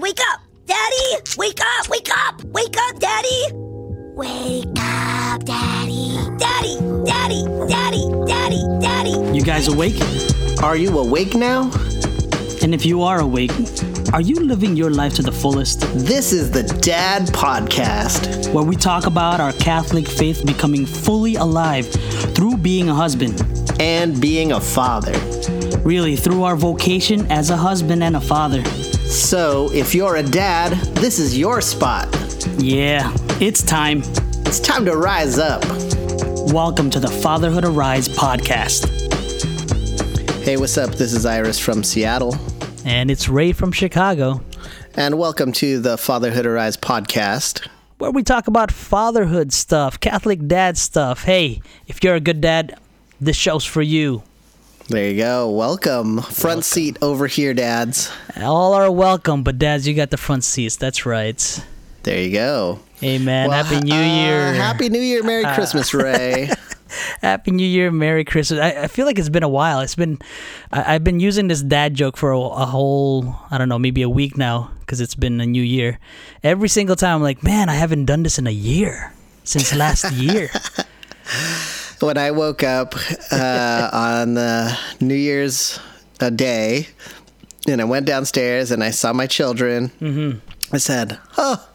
wake up! Daddy, wake up! Wake up! Wake up, Daddy! Wake up, Daddy! Daddy, Daddy, Daddy, Daddy, Daddy! You guys awake? Are you awake now? And if you are awake, are you living your life to the fullest? This is the Dad Podcast. Where we talk about our Catholic faith becoming fully alive through being a husband. And being a father. Really, through our vocation as a husband and a father. So, if you're a dad, this is your spot. Yeah, it's time. It's time to rise up. Welcome to the Fatherhood Arise podcast. Hey, what's up? This is Iris from Seattle. And it's Ray from Chicago. And welcome to the Fatherhood Arise podcast. Where we talk about fatherhood stuff, Catholic dad stuff. Hey, if you're a good dad, this show's for you. There you go. Welcome. Front welcome. seat over here, dads. All are welcome, but dads, you got the front seats. That's right. There you go. Amen. Well, Happy New uh, Year. Happy New Year. Merry uh, Christmas, Ray. Happy New Year, Merry Christmas. I, I, feel like it's been a while. It's been, I, have been using this dad joke for a, a, whole, I don't know, maybe a week now because it's been a new year. Every single time I'm like, man, I haven't done this in a year since last year. when I woke up uh, on the New Year's uh, day and I went downstairs and I saw my children, mm-hmm. I said, "Oh,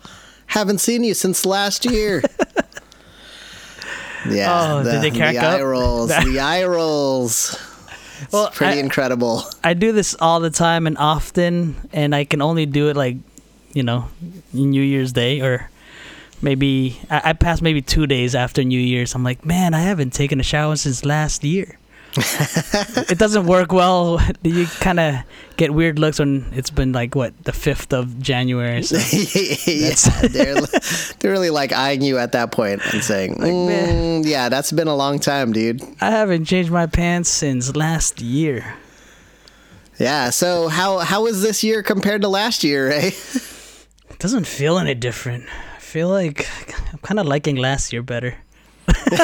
haven't seen you since last year." yeah, oh, the, did they crack the up? eye rolls, the eye rolls. It's well, pretty I, incredible. I do this all the time and often, and I can only do it like, you know, New Year's Day or maybe I, I passed maybe two days after New Year's. I'm like, man, I haven't taken a shower since last year. it doesn't work well. You kind of get weird looks when it's been like what the fifth of January. So yeah, they're they're really like eyeing you at that point and saying, like, mm, "Yeah, that's been a long time, dude." I haven't changed my pants since last year. Yeah. So how how is this year compared to last year, eh? It doesn't feel any different feel like I'm kind of liking last year better.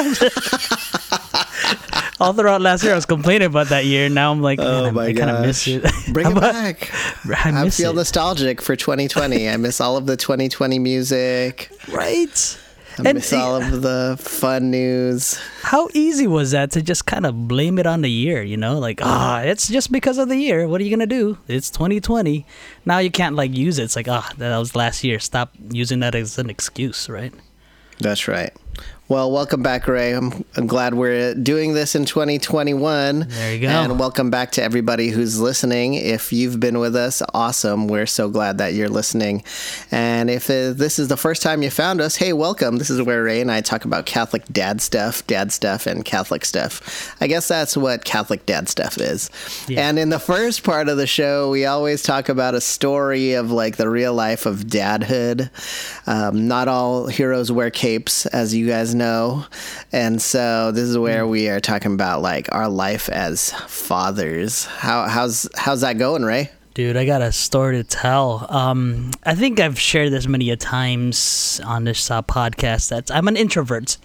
All throughout last year, I was complaining about that year. Now I'm like, oh man, I kind of miss it. Bring it back. I, I feel it. nostalgic for 2020. I miss all of the 2020 music. Right. I and miss all of the fun news. How easy was that to just kind of blame it on the year? You know, like ah, oh, it's just because of the year. What are you gonna do? It's 2020. Now you can't like use it. It's like ah, oh, that was last year. Stop using that as an excuse, right? That's right. Well, welcome back, Ray. I'm, I'm, glad we're doing this in 2021. There you go. And welcome back to everybody who's listening. If you've been with us, awesome. We're so glad that you're listening. And if uh, this is the first time you found us, hey, welcome. This is where Ray and I talk about Catholic dad stuff, dad stuff, and Catholic stuff. I guess that's what Catholic dad stuff is. Yeah. And in the first part of the show, we always talk about a story of like the real life of dadhood. Um, not all heroes wear capes, as you guys know know. And so this is where we are talking about like our life as fathers. How how's how's that going, Ray? Dude, I got a story to tell. Um, I think I've shared this many a times on this uh, podcast. That I'm an introvert.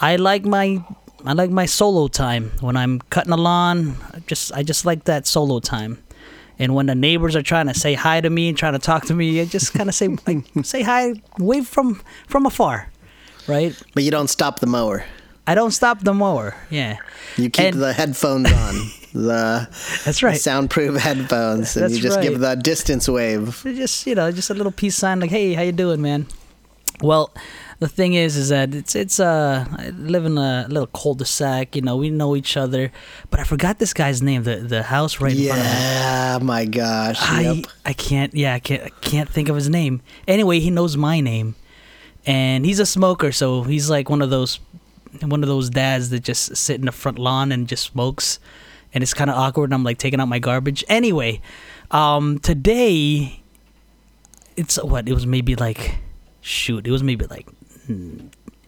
I like my I like my solo time when I'm cutting the lawn. Just I just like that solo time. And when the neighbors are trying to say hi to me and trying to talk to me, I just kind of say like, say hi, wave from from afar right? But you don't stop the mower. I don't stop the mower. Yeah. You keep and, the headphones on. the That's right. Soundproof headphones, and That's you just right. give the distance wave. Just you know, just a little peace sign, like, "Hey, how you doing, man?" Well, the thing is, is that it's it's uh I live in a little cul-de-sac. You know, we know each other, but I forgot this guy's name. The the house right yeah, in front of me. Yeah, my gosh. I yep. I can't. Yeah, I can't. I can't think of his name. Anyway, he knows my name and he's a smoker, so he's like one of those one of those dads that just sit in the front lawn and just smokes, and it's kind of awkward. And I'm like taking out my garbage. Anyway, um, today it's what it was maybe like shoot, it was maybe like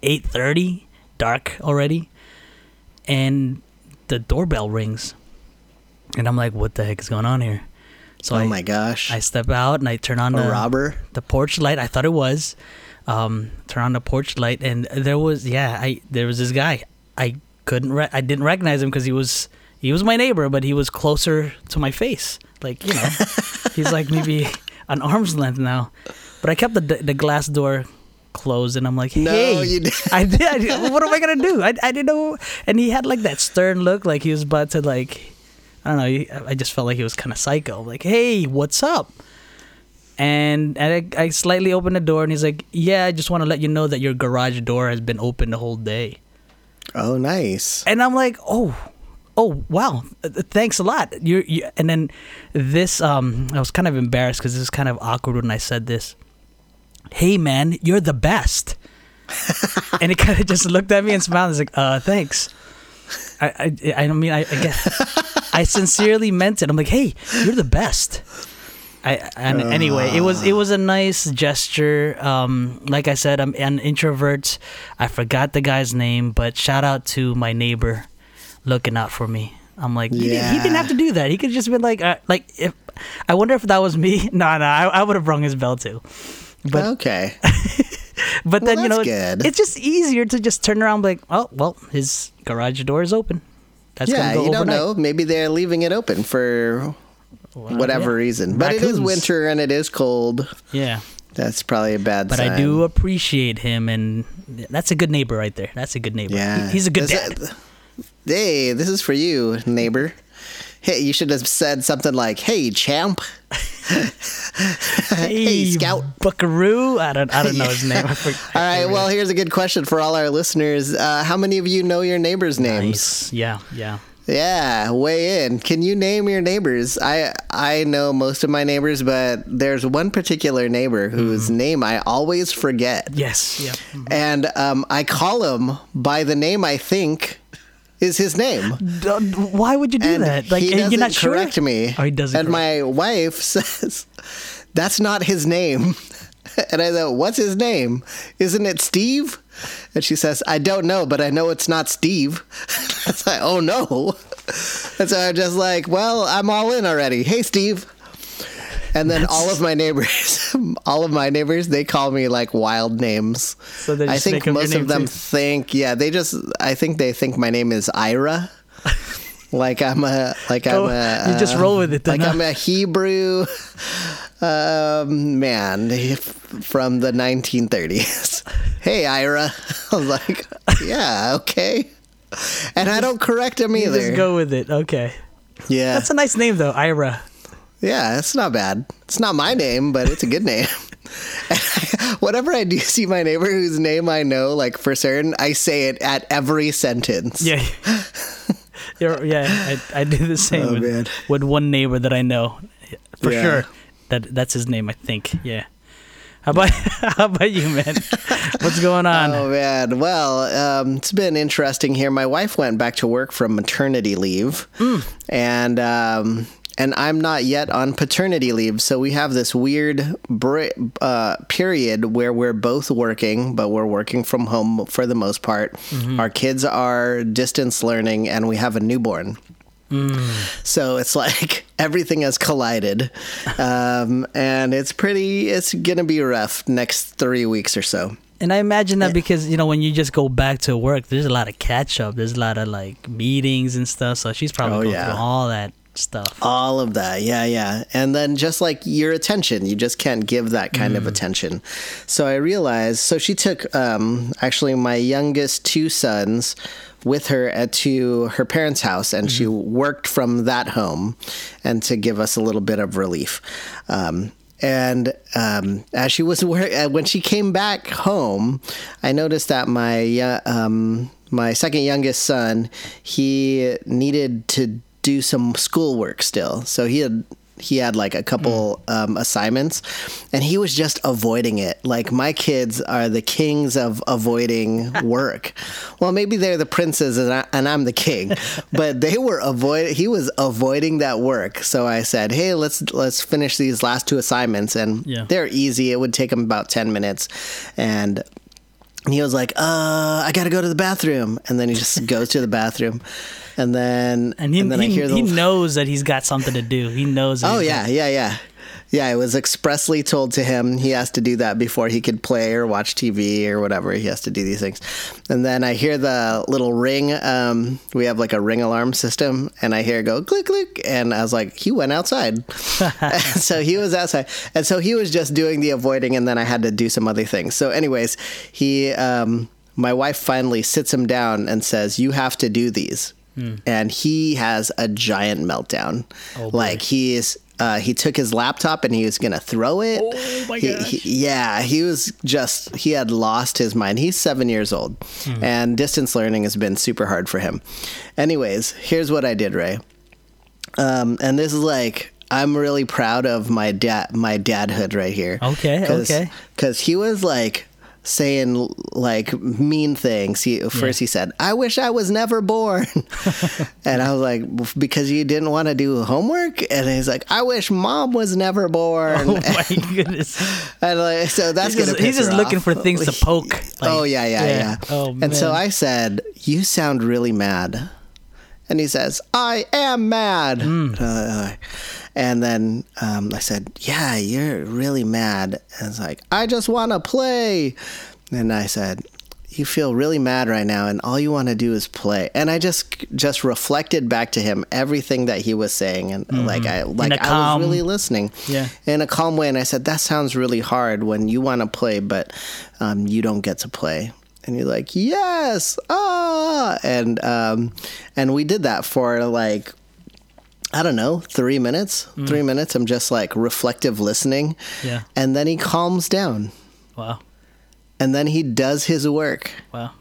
eight thirty, dark already, and the doorbell rings, and I'm like, what the heck is going on here? So oh I, my gosh! I step out and I turn on a the robber the porch light. I thought it was um, turn on the porch light, and there was yeah, I there was this guy. I couldn't re- I didn't recognize him because he was he was my neighbor, but he was closer to my face. Like you know, he's like maybe an arm's length now. But I kept the the glass door closed, and I'm like, No, hey, you did- I did. I did- What am I gonna do? I, I didn't know. And he had like that stern look, like he was about to like, I don't know. I just felt like he was kind of psycho. Like, hey, what's up? And, and I, I slightly opened the door, and he's like, "Yeah, I just want to let you know that your garage door has been open the whole day." Oh, nice. and I'm like, oh, oh, wow, thanks a lot. You're, you, and then this, um, I was kind of embarrassed because this is kind of awkward when I said this. Hey, man, you're the best. and he kind of just looked at me and smiled. He's like, uh, thanks. I, I, I mean, I, I guess, I sincerely meant it. I'm like, hey, you're the best. I, and anyway, it was it was a nice gesture. Um, like I said, I'm an introvert. I forgot the guy's name, but shout out to my neighbor looking out for me. I'm like, he, didn't, he didn't have to do that. He could just been like, uh, like if I wonder if that was me. No, no, I, I would have rung his bell too. But okay. but Well, then you know, it's just easier to just turn around like, oh well, his garage door is open. That's yeah, go you don't know. Maybe they're leaving it open for whatever yeah. reason. But it is winter and it is cold. Yeah. That's probably a bad But sign. I do appreciate him, and that's a good neighbor right there. That's a good neighbor. Yeah. He- he's a good Is dad. hey, this is for you, neighbor. Hey, you should have said something like, "Hey, champ." hey, scout. Buckaroo. I don't. I don't know his name. All right. Well, here's a good question for all our listeners. Uh, how many of you know your neighbors' names? Nice. Yeah. Yeah. Yeah, weigh in. Can you name your neighbors? I I know most of my neighbors, but there's one particular neighbor whose Mm-hmm. name I always forget, Yes. Yeah. and um, I call him by the name I think is his name. Why would you do and that? Like, he doesn't you're not sure. correct me. Oh, he doesn't. And correct- my wife says, "That's not his name." And I thought, "What's his name? Isn't it Steve?" And she says, "I don't know, but I know it's not Steve." It's like, "Oh no!" And so I'm just like, "Well, I'm all in already." Hey, Steve. And then all of my neighbors, all of my neighbors, they call me like wild names. So they I think most of them too. think, yeah, they just, I think they think my name is Ira. like I'm a, like I'm Oh, a, you just roll with it then, Like huh? I'm a Hebrew um, man from the 1930s. hey, Ira. I was like, yeah, okay. And I don't correct him You either. just go with it. Okay. yeah, That's a nice name though, Ira. yeah, it's not bad. It's not my name, but it's a good name. Whenever I do see my neighbor whose name I know, like for certain, I say it at every sentence. Yeah. You're, yeah, I, I do the same Oh, with, with one neighbor that I know for Yeah. sure. That that's his name, I think. Yeah. How about how about you, man? What's going on? Oh man, well, um, it's been interesting here. My wife went back to work from maternity leave, and um, and I'm not yet on paternity leave. So we have this weird br- uh, period where we're both working, but we're working from home for the most part. Our kids are distance learning, and we have a newborn. So it's like everything has collided, um, and it's pretty. It's gonna be rough next three weeks or so. And I imagine that because you know when you just go back to work, there's a lot of catch up. There's a lot of like meetings and stuff. So she's probably Oh, going yeah. through all that stuff. All of that, yeah, yeah. And then just like your attention, you just can't give that kind of attention. So I realized, so she took um, actually my youngest two sons with her at, to her parents' house, and she worked from that home, and to give us a little bit of relief. Um, and um, as she was wor- uh, when she came back home, I noticed that my uh, um, my second youngest son he needed to do some schoolwork still. So he had he had like a couple um, assignments, and he was just avoiding it. Like my kids are the kings of avoiding work. well, maybe they're the princes and, I, and I'm the king, but they were avoid. He was avoiding that work. So I said, "Hey, let's let's finish these last two assignments, and Yeah. they're easy. It would take him about ten minutes, and." And he was like, "Uh, I gotta go to the bathroom," and then he just goes to the bathroom, and then And he then I he, hear the he knows that he's got something to do. He knows. Oh yeah, yeah, yeah. Yeah, it was expressly told to him he has to do that before he could play or watch TV or whatever. He has to do these things. And then I hear the little ring. Um, we have like a ring alarm system, and I hear it go click, click. And I was like, he went outside. so he was outside. And so he was just doing the avoiding, and then I had to do some other things. So, anyways, he, um, my wife finally sits him down and says, You have to do these. And he has a giant meltdown. Oh, like he is uh, he took his laptop and he was gonna throw it. Oh, my He- gosh. he- yeah, he was just he had lost his mind. He's seven years old, Hmm. and distance learning has been super hard for him. Anyways, here's what I did, Ray. Um, and this is like I'm really proud of my dad, my dadhood right here. Okay, okay. Because he was like saying like mean things. He first he said, "I wish I was never born," and I was like, "Because you didn't want to do homework," and he's like, "I wish mom was never born." Oh my goodness. And like, so that's He's just, he's just looking off. for things to poke. like- oh yeah, yeah, yeah. Oh man. and so I said, "You sound really mad," and he says, "I am mad." Hmm. And then um, I said, "Yeah, you're really mad." And it's like, "I just want to play," and I said. You feel really mad right now, and all you want to do is play. And I just just reflected back to him everything that he was saying, and like I like Mm-hmm. calm- was really listening Yeah. in a calm way. And I said, That sounds really hard when you want to play, but um, you don't get to play. And you're like, Yes, ah. And, um, and we did that for like, I don't know, three minutes. Three minutes. I'm just like reflective listening. Yeah. And then he calms down. Wow. And then he does his work. Wow.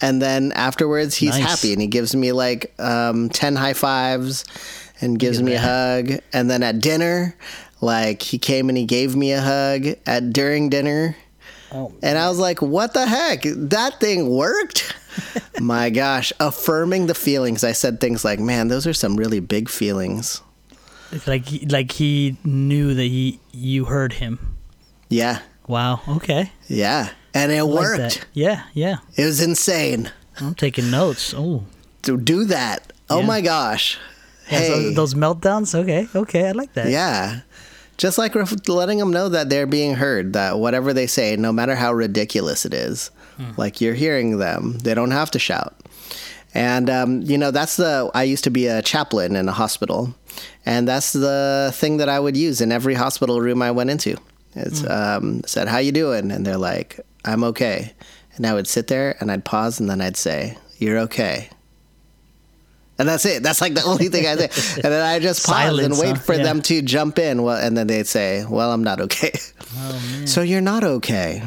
And then afterwards, he's Nice. happy and he gives me like um, 10 high fives and gives me a hug. And then at dinner, like he came and he gave me a hug at during dinner. Oh, And I was like, what the heck? That thing worked? My gosh, affirming the feelings. I said things like, man, those are some really big feelings. it's like he, like he knew that he you heard him. Yeah, Wow. Okay. yeah. And it like worked. that. Yeah. Yeah. It was insane I'm taking notes. Oh. to do that. Oh Yeah. my gosh. Yeah, so Hey. those meltdowns. Okay. Okay. I like that. Yeah. Just like letting them know that they're being heard, that whatever they say, no matter how ridiculous it is, like you're hearing them. They don't have to shout. And, um, you know, that's the, I used to be a chaplain in a hospital. And that's the thing that I would use in every hospital room I went into. It's, um, said, how you doing? And they're like, I'm okay. And I would sit there and I'd pause and then I'd say, you're okay. And that's it. That's like the only thing I say. And then I just pause Silence, and wait huh? for Yeah. them to jump in. Well, and then they'd say, "Well, I'm not okay." Oh man. So you're not okay.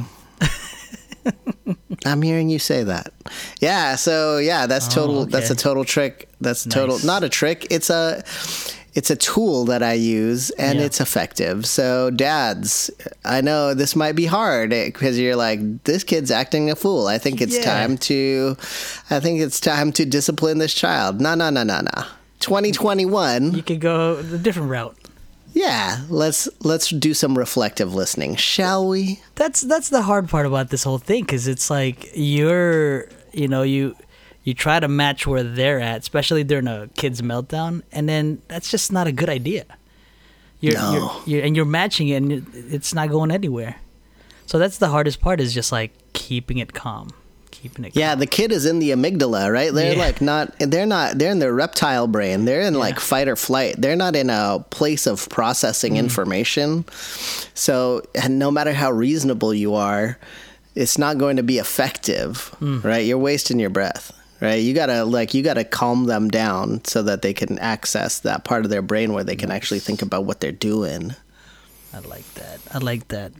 I'm hearing you say that. Yeah. So yeah, that's oh, total. Oh, That's a total trick. That's total. Not a trick. It's a. It's a tool that I use and Yeah. it's effective. So, dads, I know this might be hard eh, because you're like, this kid's acting a fool. I think it's Yeah. time to, I think it's time to discipline this child. No, no, no, no, no. 2021. You could go a different route. Yeah, let's let's do some reflective listening, shall we? That's that's the hard part about this whole thing because it's like you're you know you you try to match where they're at, especially during a kid's meltdown, and then that's just not a good idea. You're, No. you're, you're and you're matching it, and it's not going anywhere. So that's the hardest part is just like keeping it calm, keeping it. Yeah, calm. the kid is in the amygdala, right? They're Yeah. like not they're not they're in their reptile brain. They're in like fight or flight. They're not in a place of processing Mm-hmm. information. So, and no matter how reasonable you are, it's not going to be effective, Mm. right? You're wasting your breath. Right, you gotta like you gotta calm them down so that they can access that part of their brain where they can actually think about what they're doing. I like that. I like that.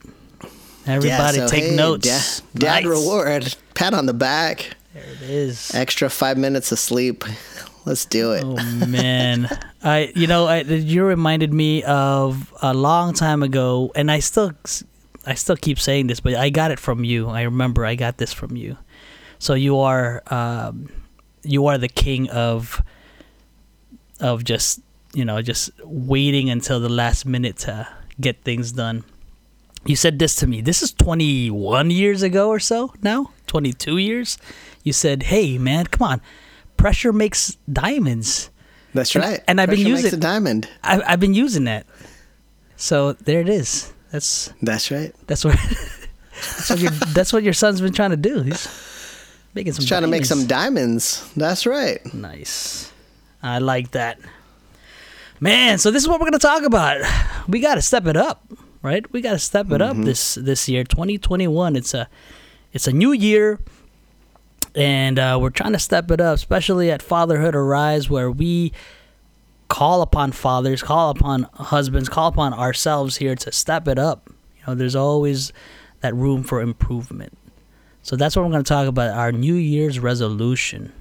Everybody so, take hey, notes. da- dad Nice. reward, pat on the back. There it is. extra five minutes of sleep. Let's do it. Oh man, I you know I, you reminded me of a long time ago, and I still I still keep saying this, but I got it from you. I remember I got this from you. So you are um, you are the king of of just you know just waiting until the last minute to get things done. You said this to me. This is 21 years ago or so now. 22 years. You said, "Hey man, come on. Pressure makes diamonds." That's And- right. and I've been Pressure makes using- a diamond. I, I've been using that. So there it is. That's That's right. that's what that's what your that's what your son's been trying to do. He's making some He's trying to make some diamonds. diamonds. That's right. Nice. I like that. Man, so this is what we're gonna talk about. We gotta step it up, right? We gotta step it up this this year, 2021. It's a it's a new year, and uh, we're trying to step it up, especially at Fatherhood Arise, where we call upon fathers, call upon husbands, call upon ourselves here to step it up. You know, there's always that room for improvement. So that's what we're going to talk about our New Year's resolution.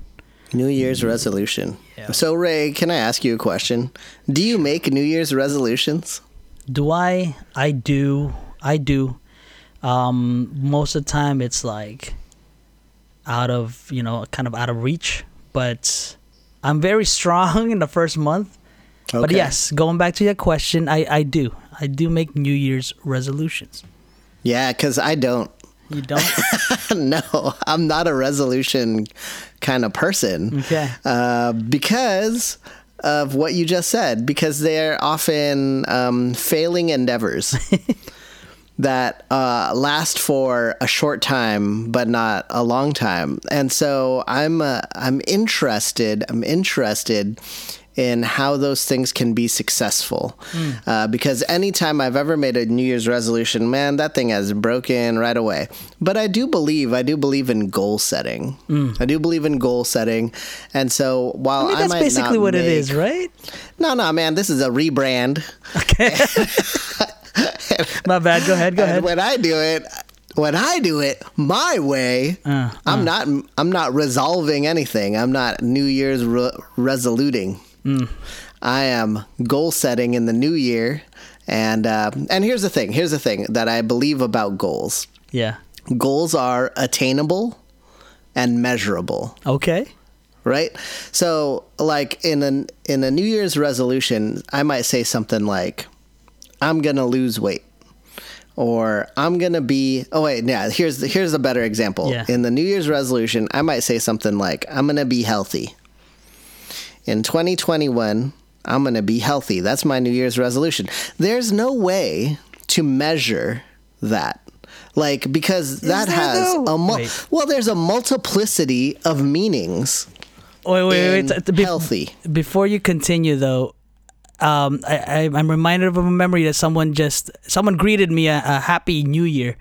New Year's resolution. Yeah. So, Ray, can I ask you a question? Do you make New Year's resolutions? Do I? I do. I do. Um, most of the time, it's like out of you know, kind of out of reach. But I'm very strong in the first month. But yes, going back to your question, I I do. I do make New Year's resolutions. Yeah, because I don't. You don't? no, I'm not a resolution kind of person. Okay. Uh, because of what you just said, because they're often um, failing endeavors that uh, last for a short time, but not a long time. And so I'm uh, I'm interested. I'm interested in how those things can be successful. Uh, because anytime I've ever made a New Year's resolution, man, that thing has broken right away. But I do believe, I do believe in goal setting. I do believe in goal setting. And so while I mean, that's might basically not what it make- is, right? No, no, man, this is a rebrand. Okay. My bad. Go ahead. Go ahead. And when I do it, when I do it my way, Uh, I'm not I'm not resolving anything. I'm not New Year's re- resoluting. Mm. I am goal setting in the new year, and uh, and here's the thing. Here's the thing that I believe about goals. Yeah. Goals are attainable and measurable Okay. right? So like in an in a New Year's resolution, I might say something like, "I'm gonna lose weight," or "I'm gonna be." Oh wait, yeah. Here's here's a better example. Yeah. In the New Year's resolution, I might say something like, "I'm gonna be healthy." In 2021, I'm gonna be healthy. That's my New Year's resolution. There's no way to measure that. Like because that has though? a mul- Wait. well, there's a multiplicity of meanings Wait, wait, in wait. be- healthy. Before you continue, though, um, I, I, I'm reminded of a memory that someone just someone greeted me a, a happy New Year,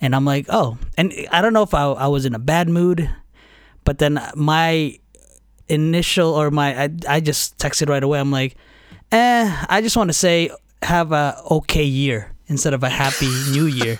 and I'm like, oh, and I don't know if I, I was in a bad mood, but then my initial or my I, I just texted right away. I'm like, eh, I just want to say have a okay year instead of a happy New Year.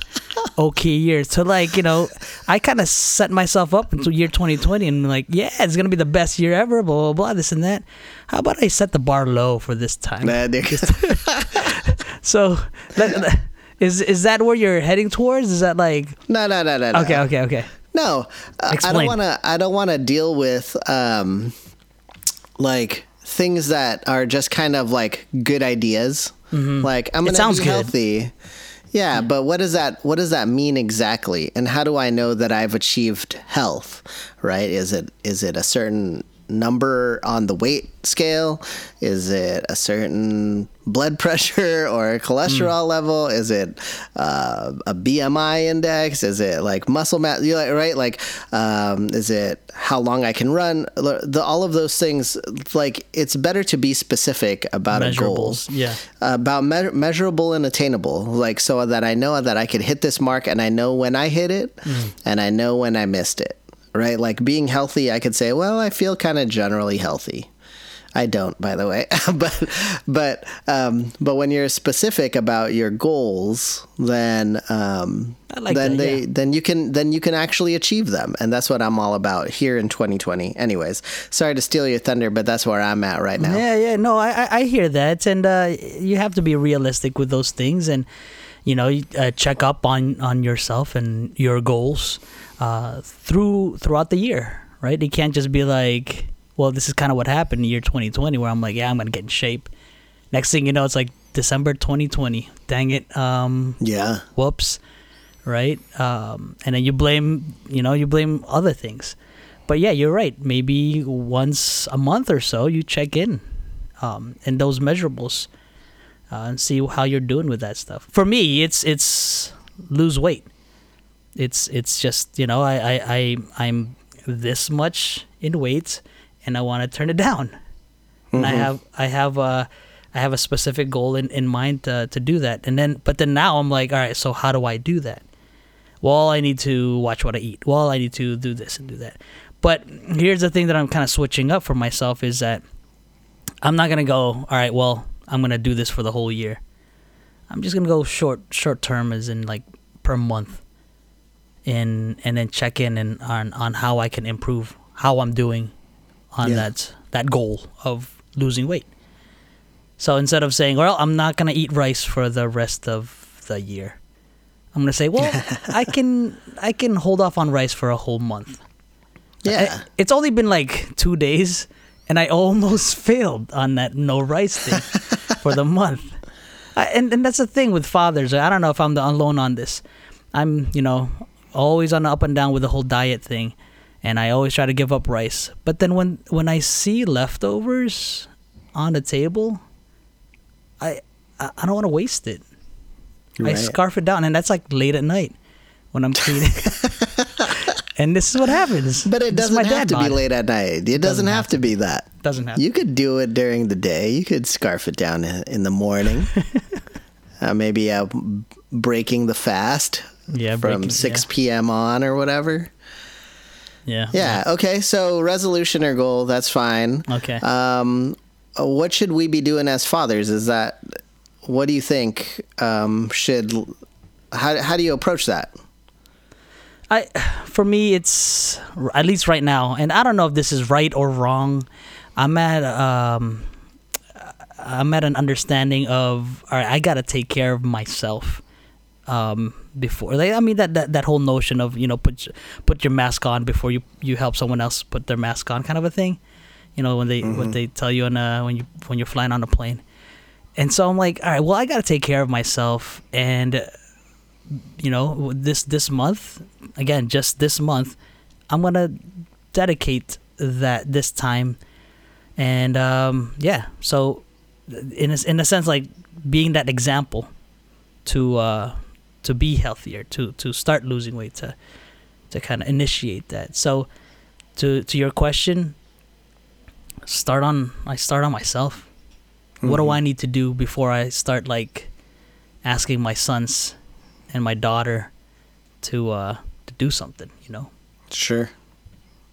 okay year. So like you know, I kind of set myself up into year 2020 and like, yeah, it's gonna be the best year ever. Blah blah blah. This and that. How about I set the bar low for this time? Nah, there- So, that, is is that where you're heading towards? Is that like no, no, no, no. okay, okay, okay? No, uh, I don't want to. I don't want to deal with um, like things that are just kind of like good ideas. Like I'm Mm-hmm. It gonna sounds be good. healthy. Yeah, but what does that what does that mean exactly? And how do I know that I've achieved health? Right? Is it is it a certain number on the weight scale? Is it a certain blood pressure or cholesterol level? Is it uh, a BMI index? Is it like muscle mass? You like right? Like, um, is it how long I can run? The, all of those things. Like, it's better to be specific about a goal yeah. about me- measurable and attainable like so that i know that i could hit this mark and i know when i hit it and i know when i missed it right? Like being healthy i could say well i feel kind of generally healthy. I don't by the way. But but um but when you're specific about your goals then um like then that, they yeah. then you can then you can actually achieve them. And that's what i'm all about here in 2020 anyways sorry to steal your thunder but that's where i'm at right now. Yeah, yeah. No, I, I, hear that, and uh, you have to be realistic with those things, and you know, uh, check up on on yourself and your goals uh, through throughout the year, right? You can't just be like, well, this is kind of what happened in year 2020, where I'm like, yeah, I'm gonna get in shape. Next thing you know, it's like December 2020. Dang it. Um, yeah whoops right um, and then you blame you know you blame other things but yeah you're right maybe once a month or so you check in um, and those measurables uh, and see how you're doing with that stuff. For me, it's it's lose weight. It's it's just you know I I, I I'm this much in weight, and I want to turn it down. And I mm-hmm. have I have a I have a specific goal in, in mind to, to do that. And then but then now I'm like, all right, so how do I do that? Well, I need to watch what I eat. Well, I need to do this and do that. But here's the thing that I'm kind of switching up for myself is that I'm not gonna go. All right, well, I'm gonna do this for the whole year. I'm just gonna go short short term, as in like per month, and and then check in and on on how I can improve, how I'm doing on Yeah. that that goal of losing weight. So instead of saying, "Well, I'm not gonna eat rice for the rest of the year," I'm gonna say, "Well, I can I can hold off on rice for a whole month." Yeah. I- it's only been like two days, and I almost failed on that no rice thing for the month. I, and and that's the thing with fathers. I don't know if I'm the alone on this. I'm you know always on up and down with the whole diet thing, and I always try to give up rice. But then when when I see leftovers on the table, I I, don't want to waste it. I scarf it down, and that's like late at night when I'm cleaning. and this is what happens. But it doesn't have to be late at night. It doesn't, have, to be that. Doesn't have. To you could do it during the day. You could scarf it down in in the morning. uh, maybe uh, breaking the fast Yeah, from breaking- 6 p.m. on or whatever. Yeah. Yeah. Okay. So resolution or goal, that's fine. Okay. Um, what should we be doing as fathers? Is that what do you think um, should? How how do you approach that? I for me it's at least right now, and I don't know if this is right or wrong. I'm at um I'm at an understanding of all right, I gotta take care of myself um before like I mean that, that that whole notion of you know put put your mask on before you you help someone else put their mask on kind of a thing. You know when they what they tell you on uh when you when you're flying on a plane. And so I'm like, all right, well I gotta take care of myself and you know this this month again just this month i'm gonna dedicate that this time and um yeah so in a, in a sense like being that example to uh to be healthier to to start losing weight to to kind of initiate that so to to your question start on i start on myself what do i need to do before i start like asking my sons and my daughter to uh to do something you know Sure.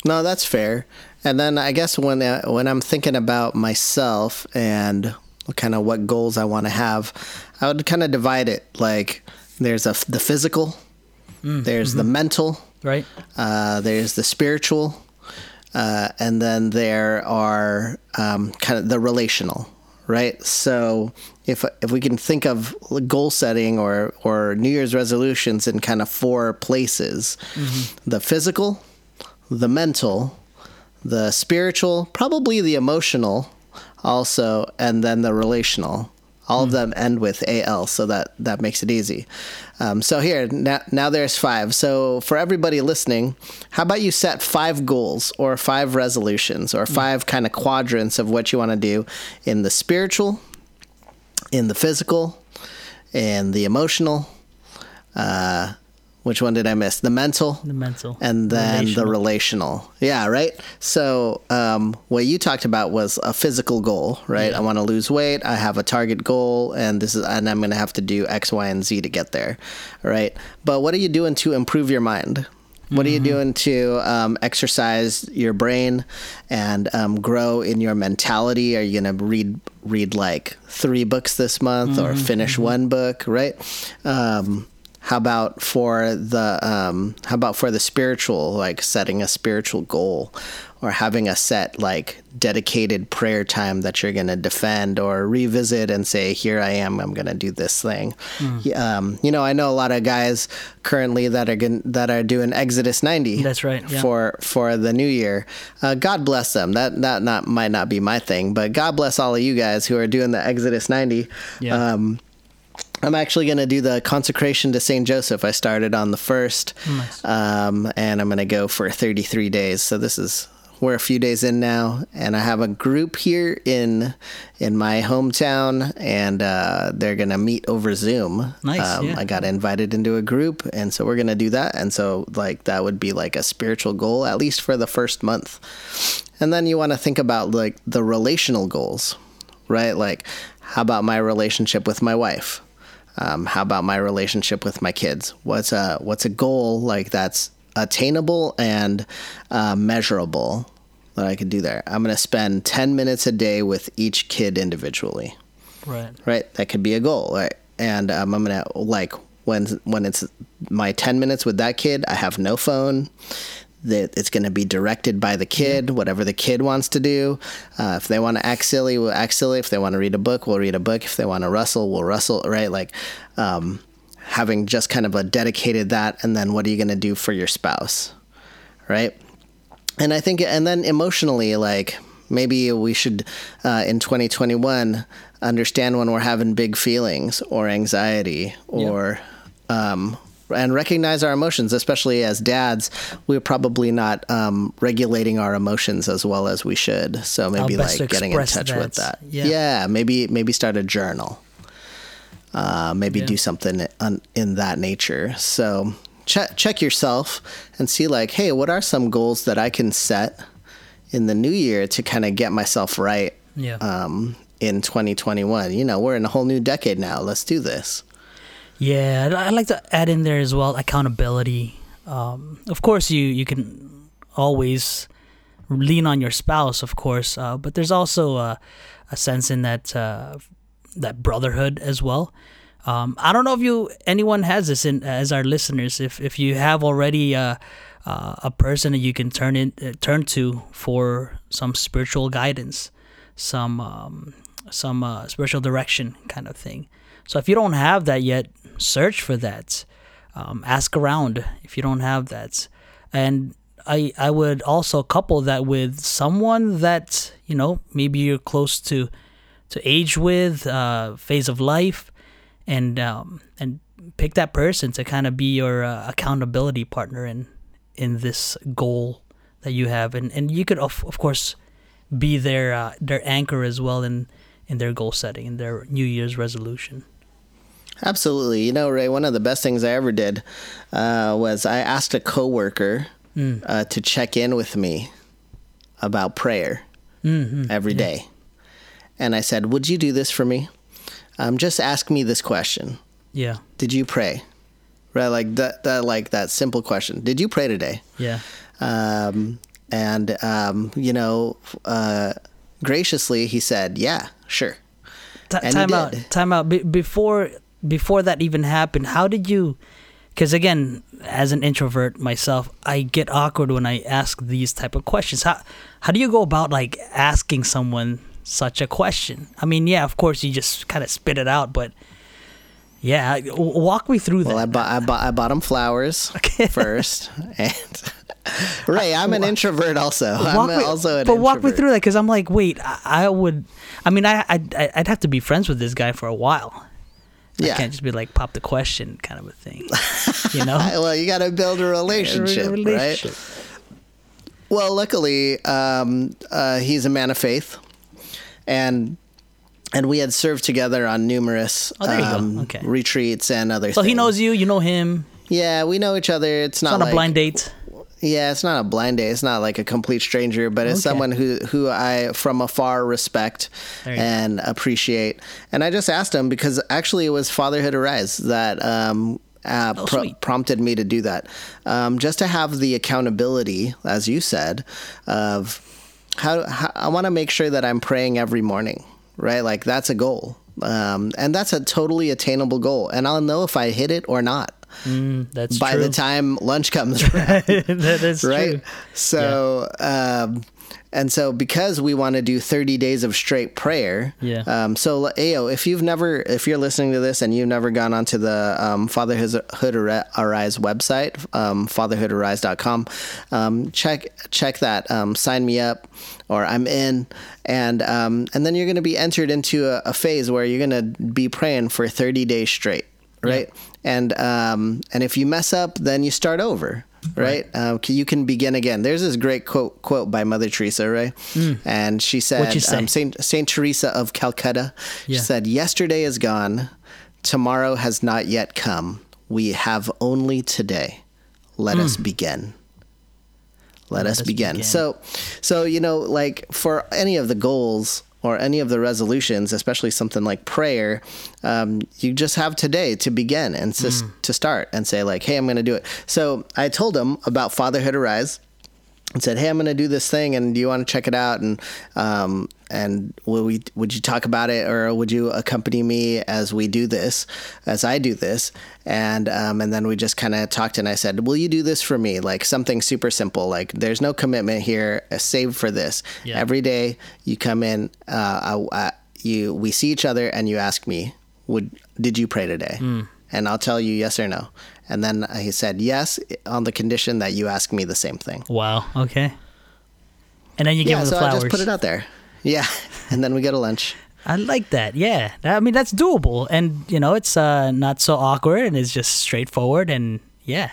No, that's fair. And then I guess when uh, when I'm thinking about myself and kind of what goals I want to have, I would kind of divide it like there's a the physical, there's the mental, right. Uh, there's the spiritual, uh, and then there are um, kind of the relational, right? So if if we can think of goal setting or or New Year's resolutions in kind of four places, the physical, the mental, the spiritual, probably the emotional, also, and then the relational. All of them end with al, so that that makes it easy. Um, so here now, now there's five. So for everybody listening, how about you set five goals or five resolutions or five kind of quadrants of what you want to do in the spiritual, in the physical, and the emotional. Uh, which one did I miss? The mental, the mental and then the relational. relational. Yeah, right. So, um, what you talked about was a physical goal, right? I want to lose weight. I have a target goal, and this is, and I'm going to have to do X, Y, and Z to get there, right? But what are you doing to improve your mind? What are you doing to um, exercise your brain and um, grow in your mentality? Are you going to read read like three books this month or finish one book? Right? How about for the um, how about for the spiritual, like setting a spiritual goal, or having a set like dedicated prayer time that you're going to defend or revisit and say, "Here I am. I'm going to do this thing." Yeah, Um, you know, I know a lot of guys currently that are gon- that are doing Exodus 90. That's right, yeah. For for the new year, uh, God bless them. That that not might not be my thing, but God bless all of you guys who are doing the Exodus 90. Yeah. Um, I'm actually going to do the consecration to St. Joseph. I started on the first, Nice. um, and I'm going to go for 33 days. So this is we're a few days in now, and I have a group here in in my hometown, and uh, they're gonna meet over Zoom. Nice, Um, yeah. I got invited into a group, and so we're gonna do that. And so like that would be like a spiritual goal, at least for the first month. And then you want to think about like the relational goals, right? Like, how about my relationship with my wife? Um, how about my relationship with my kids? What's a what's a goal like that's attainable and uh, measurable that I could do there? I'm gonna spend 10 minutes a day with each kid individually Right. right? That could be a goal, right? And um, I'm gonna like when when it's my 10 minutes with that kid, I have no phone. That it's gonna be directed by the kid, whatever the kid wants to do. Uh, if they want to act silly, we'll act silly. If they want to read a book, we'll read a book. If they want to wrestle, we'll wrestle. Right? Like um, having just kind of a dedicated that, and then what are you gonna do for your spouse, right? and I think, and then emotionally, like maybe we should uh, in 2021 understand when we're having big feelings or anxiety or, um, and recognize our emotions, especially as dads. We're probably not um, regulating our emotions as well as we should. So maybe like getting in touch with that. that. Yeah. yeah, maybe maybe start a journal uh, maybe Yeah. do something on, in that nature. So check check yourself and see like, hey, what are some goals that I can set in the new year to kind of get myself right Yeah. um, in 2021? You know, we're in a whole new decade now. Let's do this. Yeah, I'd, I'd like to add in there as well accountability. Um, of course, you you can always lean on your spouse, of course, uh, but there's also a, a sense in that uh, that brotherhood as well. Um, I don't know if you anyone has this in as our listeners. If if you have already uh, uh, a person that you can turn in uh, turn to for some spiritual guidance, some um, some uh, spiritual direction kind of thing. So if you don't have that yet, search for that. Um, ask around if you don't have that, and I I would also couple that with someone that you know maybe you're close to to age with, uh, phase of life, and um, and pick that person to kind of be your uh, accountability partner in in this goal that you have, and and you could of of course be their uh, their anchor as well in in their goal setting in their New Year's resolution. Absolutely. You know, Ray, one of the best things I ever did uh, was I asked a coworker uh, to check in with me about prayer every day. And I said, Would you do this for me? Um, just ask me this question Yeah, Did you pray? Right? Like that, that, like that simple question. Did you pray today? yeah, Um, and, um, you know, uh, graciously, he said, Yeah, sure. T- time out, time out. Be- before before that even happened, how did you? Because again, as an introvert myself, I get awkward when I ask these type of questions. How how do you go about like asking someone such a question? I mean, yeah, of course you just kind of spit it out, but yeah, walk me through Well, I that. bought I bought I bought him flowers Okay. first, and Ray, I'm an introvert also. I'm me- also an but introvert. walk me through that because I'm like, wait, I, I would. I mean, I I'd, I'd have to be friends with this guy for a while. I Yeah. can't just be like pop the question kind of a thing, you know? Well, you got to build a relationship, right? relationship. Well, luckily, um, uh, he's a man of faith, and and we had served together on numerous Oh, there you go. um, Okay. retreats and other. So he knows you, you know him. Yeah, we know each other. It's It's not, not like, a blind date. Yeah, it's not a blind date. It's not like a complete stranger, but it's Okay. someone who who I from afar respect you go. and appreciate. And I just asked him because actually it was Fatherhood Arise that um, uh, Oh, pro- prompted me to do that, um, just to have the accountability, as you said, of how, how I want to make sure that I'm praying every morning. Right, like that's a goal, um, and that's a totally attainable goal, and I'll know if I hit it or not That's by true. the time lunch comes around that is right? true. So, um, and so because we want to do 30 days of straight prayer, Yeah. Um, so, Ayo, if you've never, if you're listening to this and you've never gone onto the um, Fatherhood Arise website, um, fatherhoodarise.com, um, check check that. Um, sign me up, or I'm in, and um, and then you're going to be entered into a, a phase where you're going to be praying for 30 days straight right? And um, and if you mess up, then you start over, right? Um, c- you can begin again. There's this great quote quote by Mother Teresa, right? And she said, um, Saint Saint Teresa of Calcutta. She said, "Yesterday is gone, tomorrow has not yet come. We have only today. Let us begin." Let, us, us begin. begin. So, so you know, like for any of the goals or any of the resolutions, especially something like prayer, um, you just have today to begin and to, Mm. to start and say like, "Hey, I'm going to do it." So I told him about Fatherhood Arise and said, "Hey, I'm going to do this thing, and do you want to check it out?" And um, and will we would you talk about it, or would you accompany me as we do this, as I do this? And um, and then we just kind of talked, and I said, "Will you do this for me? Like something super simple. Like there's no commitment here. uh, Save for this. Yeah. Every day you come in, uh, I, I, you we see each other, and you ask me, would did you pray today? And I'll tell you yes or no. And then he said yes on the condition that you ask me the same thing. Wow. Okay. And then you give Yeah, him the so flowers. I just put it out there. Yeah, and then we go to lunch. I like that. Yeah. I mean, that's doable. And, you know, it's uh, not so awkward and it's just straightforward. And yeah.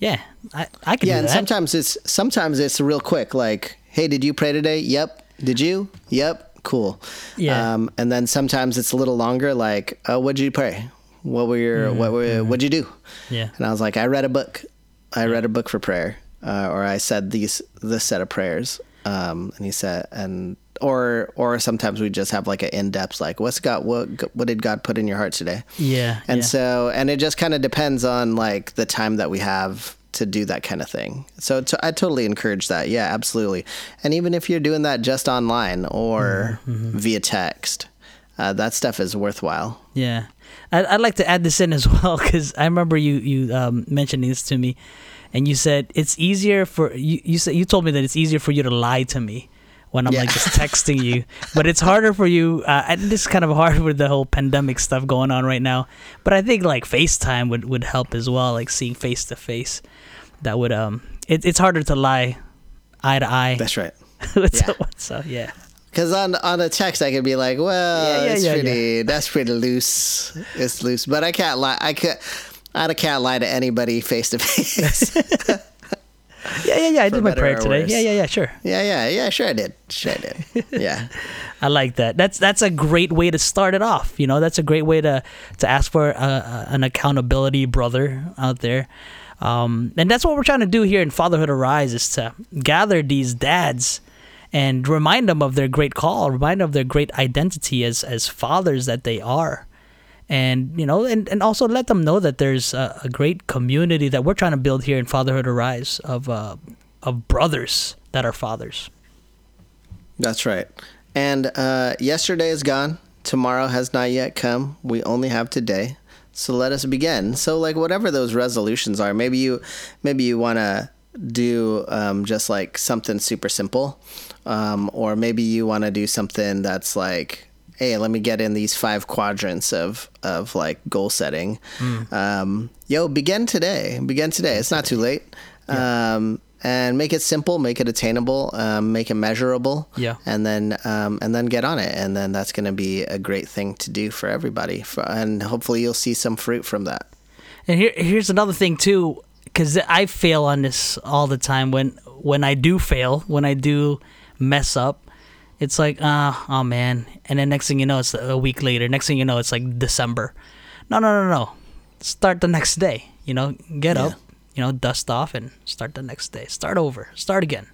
Yeah. I, I can Yeah, do and that. sometimes it's sometimes it's real quick. Like, hey, did you pray today? Yep. Did you? Yep. Cool. Yeah. Um, and then sometimes it's a little longer. Like, oh, what'd you pray? What were your what were what'd you do? Mm-hmm. yeah. And I was like, I read a book. I read a book for prayer, uh, or I said these this set of prayers. Um, and he said, and or or sometimes we just have like an in depth like, what's God what what did God put in your heart today? Yeah. And yeah. so, and it just kind of depends on like the time that we have to do that kind of thing. So I totally encourage that. Yeah, absolutely. And even if you're doing that just online or Mm-hmm, via text, uh, that stuff is worthwhile. Yeah, I'd, I'd like to add this in as well because I remember you you um, mentioning this to me, and you said it's easier for you. You said you told me that it's easier for you to lie to me when I'm Yeah. like just texting you, but it's harder for you. Uh, and this is kind of hard with the whole pandemic stuff going on right now. But I think like FaceTime would would help as well, like seeing face to face. That would um, it, it's harder to lie eye to eye. That's right. What's yeah. what's up? Yeah. Because on on a text, I could be like, "Well, Yeah, yeah, it's yeah, pretty. That's pretty loose. It's loose." But I can't lie. I can't. I can't lie to anybody face to face. Yeah, yeah, yeah. I did my prayer today. Yeah, yeah, yeah. Sure. Yeah, yeah, yeah. Sure, I did. Sure, I did. Yeah, I like that. That's that's a great way to start it off. You know, that's a great way to to ask for uh, an accountability brother out there. Um, and that's what we're trying to do here in Fatherhood Arise is to gather these dads and remind them of their great call, remind them of their great identity as as fathers that they are. And you know, and, and also let them know that there's a, a great community that we're trying to build here in Fatherhood Arise of uh, of brothers that are fathers. that's right. And uh, yesterday is gone. Tomorrow has not yet come. We only have today. So let us begin. So like whatever those resolutions are, maybe you maybe you want to do um, just like something super simple, um, or maybe you want to do something that's like, hey, let me get in these five quadrants of of like goal setting. Um, yo, begin today. Begin today. It's not too late. Um, and make it simple, make it attainable, um, make it measurable Yeah. and then um, and then get on it, and then that's going to be a great thing to do for everybody, for, and hopefully you'll see some fruit from that. And here, here's another thing too, because I fail on this all the time. When when I do fail, when I do mess up, it's like, ah, oh man. And then next thing you know, it's a week later. Next thing you know, it's like December. No, no, no, no. Start the next day. You know, get Yeah. up. You know, dust off and start the next day. Start over. Start again.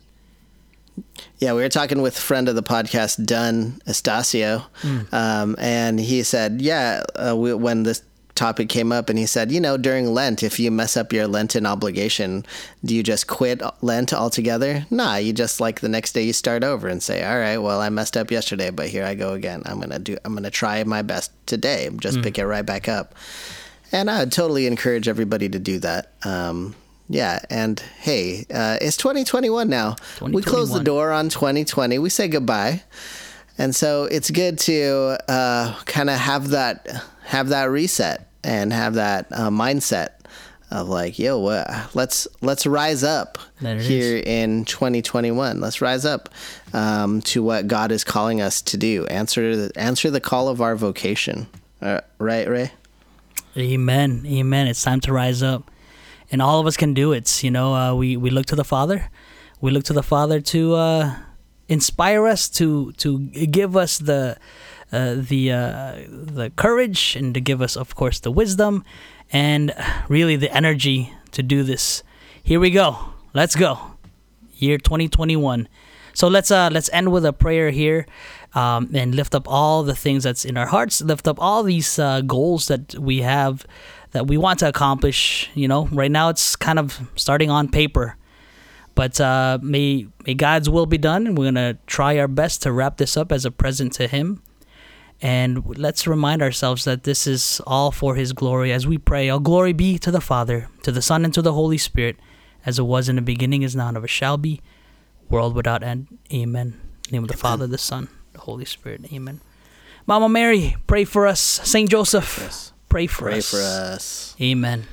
Yeah, we were talking with friend of the podcast, Dunn Estacio, um, and he said, yeah, uh, we, when this topic came up, and he said, you know, during Lent, if you mess up your Lenten obligation, do you just quit Lent altogether? Nah, you just like the next day you start over and say, all right, well, I messed up yesterday, but here I go again. I'm gonna do. I'm gonna try my best today. Just pick it right back up. And I would totally encourage everybody to do that. Um, yeah, and hey, uh, it's 2021 now. We close the door on 2020. We say goodbye, and so it's good to uh, kind of have that have that reset and have that uh, mindset of like, yo, let's let's rise up here in 2021. Let's rise up um, to what God is calling us to do. Answer the, answer the call of our vocation. Uh, right, Ray? Amen. Amen. It's time to rise up. And all of us can do it. You know, uh, we, we look to the Father. We look to the Father to uh, inspire us, to to give us the uh, the uh, the courage, and to give us, of course, the wisdom, and really the energy to do this. Here we go. Let's go. Year 2021. So let's uh let's end with a prayer here, um, and lift up all the things that's in our hearts. Lift up all these uh, goals that we have, that we want to accomplish. You know, right now it's kind of starting on paper, but uh, may may God's will be done, and we're gonna try our best to wrap this up as a present to Him. And let's remind ourselves that this is all for His glory as we pray. All glory be to the Father, to the Son, and to the Holy Spirit, as it was in the beginning, is now, and ever shall be, world without end. Amen. In the name of the Father, the Son, the Holy Spirit. Amen. Mama Mary, pray for us. Saint Joseph, Yes. pray for Pray us. for us. Amen.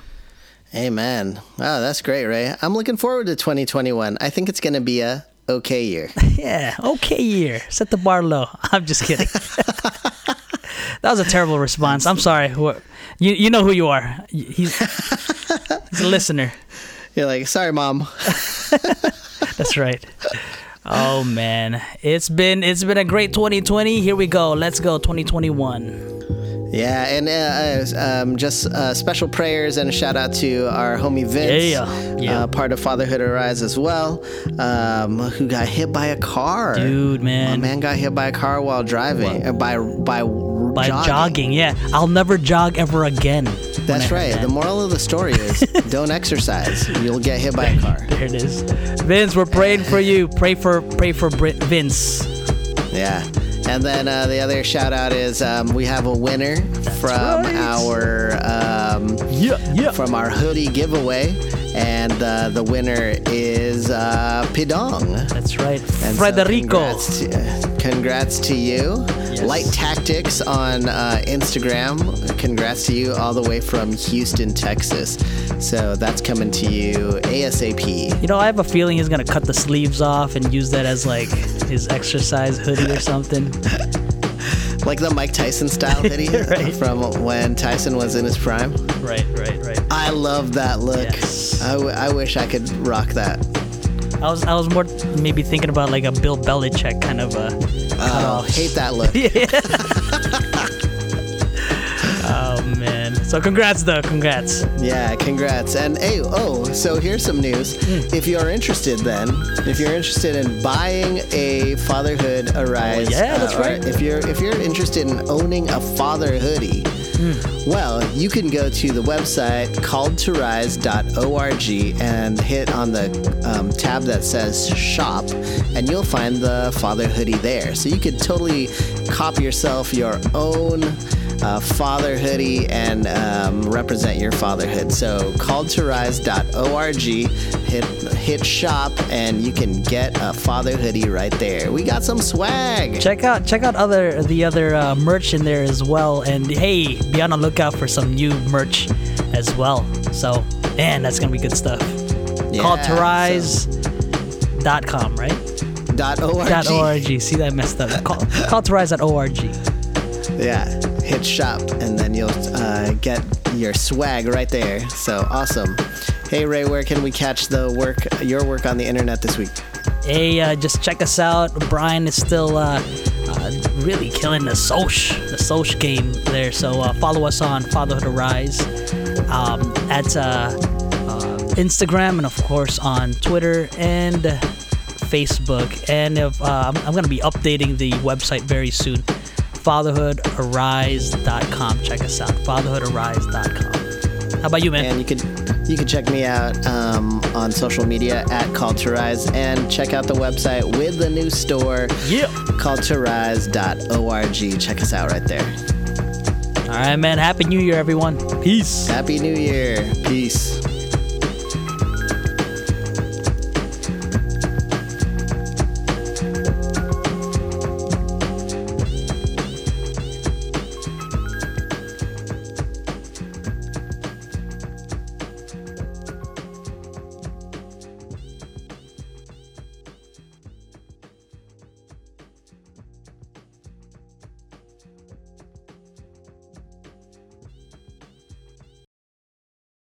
Amen. Wow, that's great, Ray. I'm looking forward to 2021. I think it's going to be a okay year. Yeah, okay year. Set the bar low. I'm just kidding. that was a terrible response. I'm sorry. You you know who you are. He's he's a listener. You're like, sorry, mom. That's right. Oh man, it's been it's been a great 2020. Here we go. Let's go 2021. Yeah, and uh, uh, um, just uh, special prayers and a shout out to our homie Vince, Yeah, yeah. Uh, part of Fatherhood Arise as well, um, who got hit by a car. Dude, man. My man got hit by a car while driving, uh, by by By jogging. jogging. yeah. I'll never jog ever again. That's right. that. The moral of the story is don't exercise. You'll get hit by a car. There it is. Vince, we're praying for you. Pray for pray for Brit Vince. Yeah. And then uh, the other shout out is um, we have a winner from right. our um, Yeah, yeah. from our hoodie giveaway, and uh, the winner is uh, Pidong. That's right. And so Frederico. congrats, to, congrats to you. Yes. Light Tactics on uh, Instagram. Congrats to you all the way from Houston, Texas. So that's coming to you ASAP. You know, I have a feeling he's gonna cut the sleeves off and use that as like his exercise hoodie or something. Like the Mike Tyson style hoodie Right. from when Tyson was in his prime. Right, right, right. I love that look. Yes. I, w- I wish I could rock that. I was I was more maybe thinking about like a Bill Belichick kind of a Oh, hate that look. Oh man. So congrats though, congrats. Yeah, congrats. And hey, oh, so here's some news. Hmm. If you are interested, then, if you're interested in buying a Fatherhood Arise, Oh, yeah, that's or right. If you're if you're interested in owning a father hoodie, Hmm. well, you can go to the website calledtorise.org and hit on the um, tab that says shop, and you'll find the father hoodie there. So you could totally copy yourself your own uh, father hoodie and um, represent your fatherhood. So calledtorise.org, hit hit shop, and you can get a father hoodie right there. We got some swag. Check out check out other the other uh, merch in there as well. And hey, be on the lookout for some new merch as well. So man, that's gonna be good stuff. Yeah, Called to rise.com, right? Dot org. Dot org. See that I messed up. Call, call to rise.org. Yeah, hit shop, and then you'll uh, get your swag right there. So awesome. Hey Ray, where can we catch the work, your work on the internet this week? Hey, uh, just check us out. Brian is still uh, uh, really killing the Soch, the Soch game there. So uh, follow us on Fatherhood Arise um, at uh, Instagram and of course on Twitter and Facebook. And if I'm, I'm gonna be updating the website very soon, fatherhoodarise.com. Check us out, fatherhoodarise.com. How about you, man? And you can you can check me out um, on social media at Rise and check out the website with the new store yeah. calledtorise.org. Check us out right there. All right, man. Happy New Year, everyone. Peace. Happy New Year. Peace.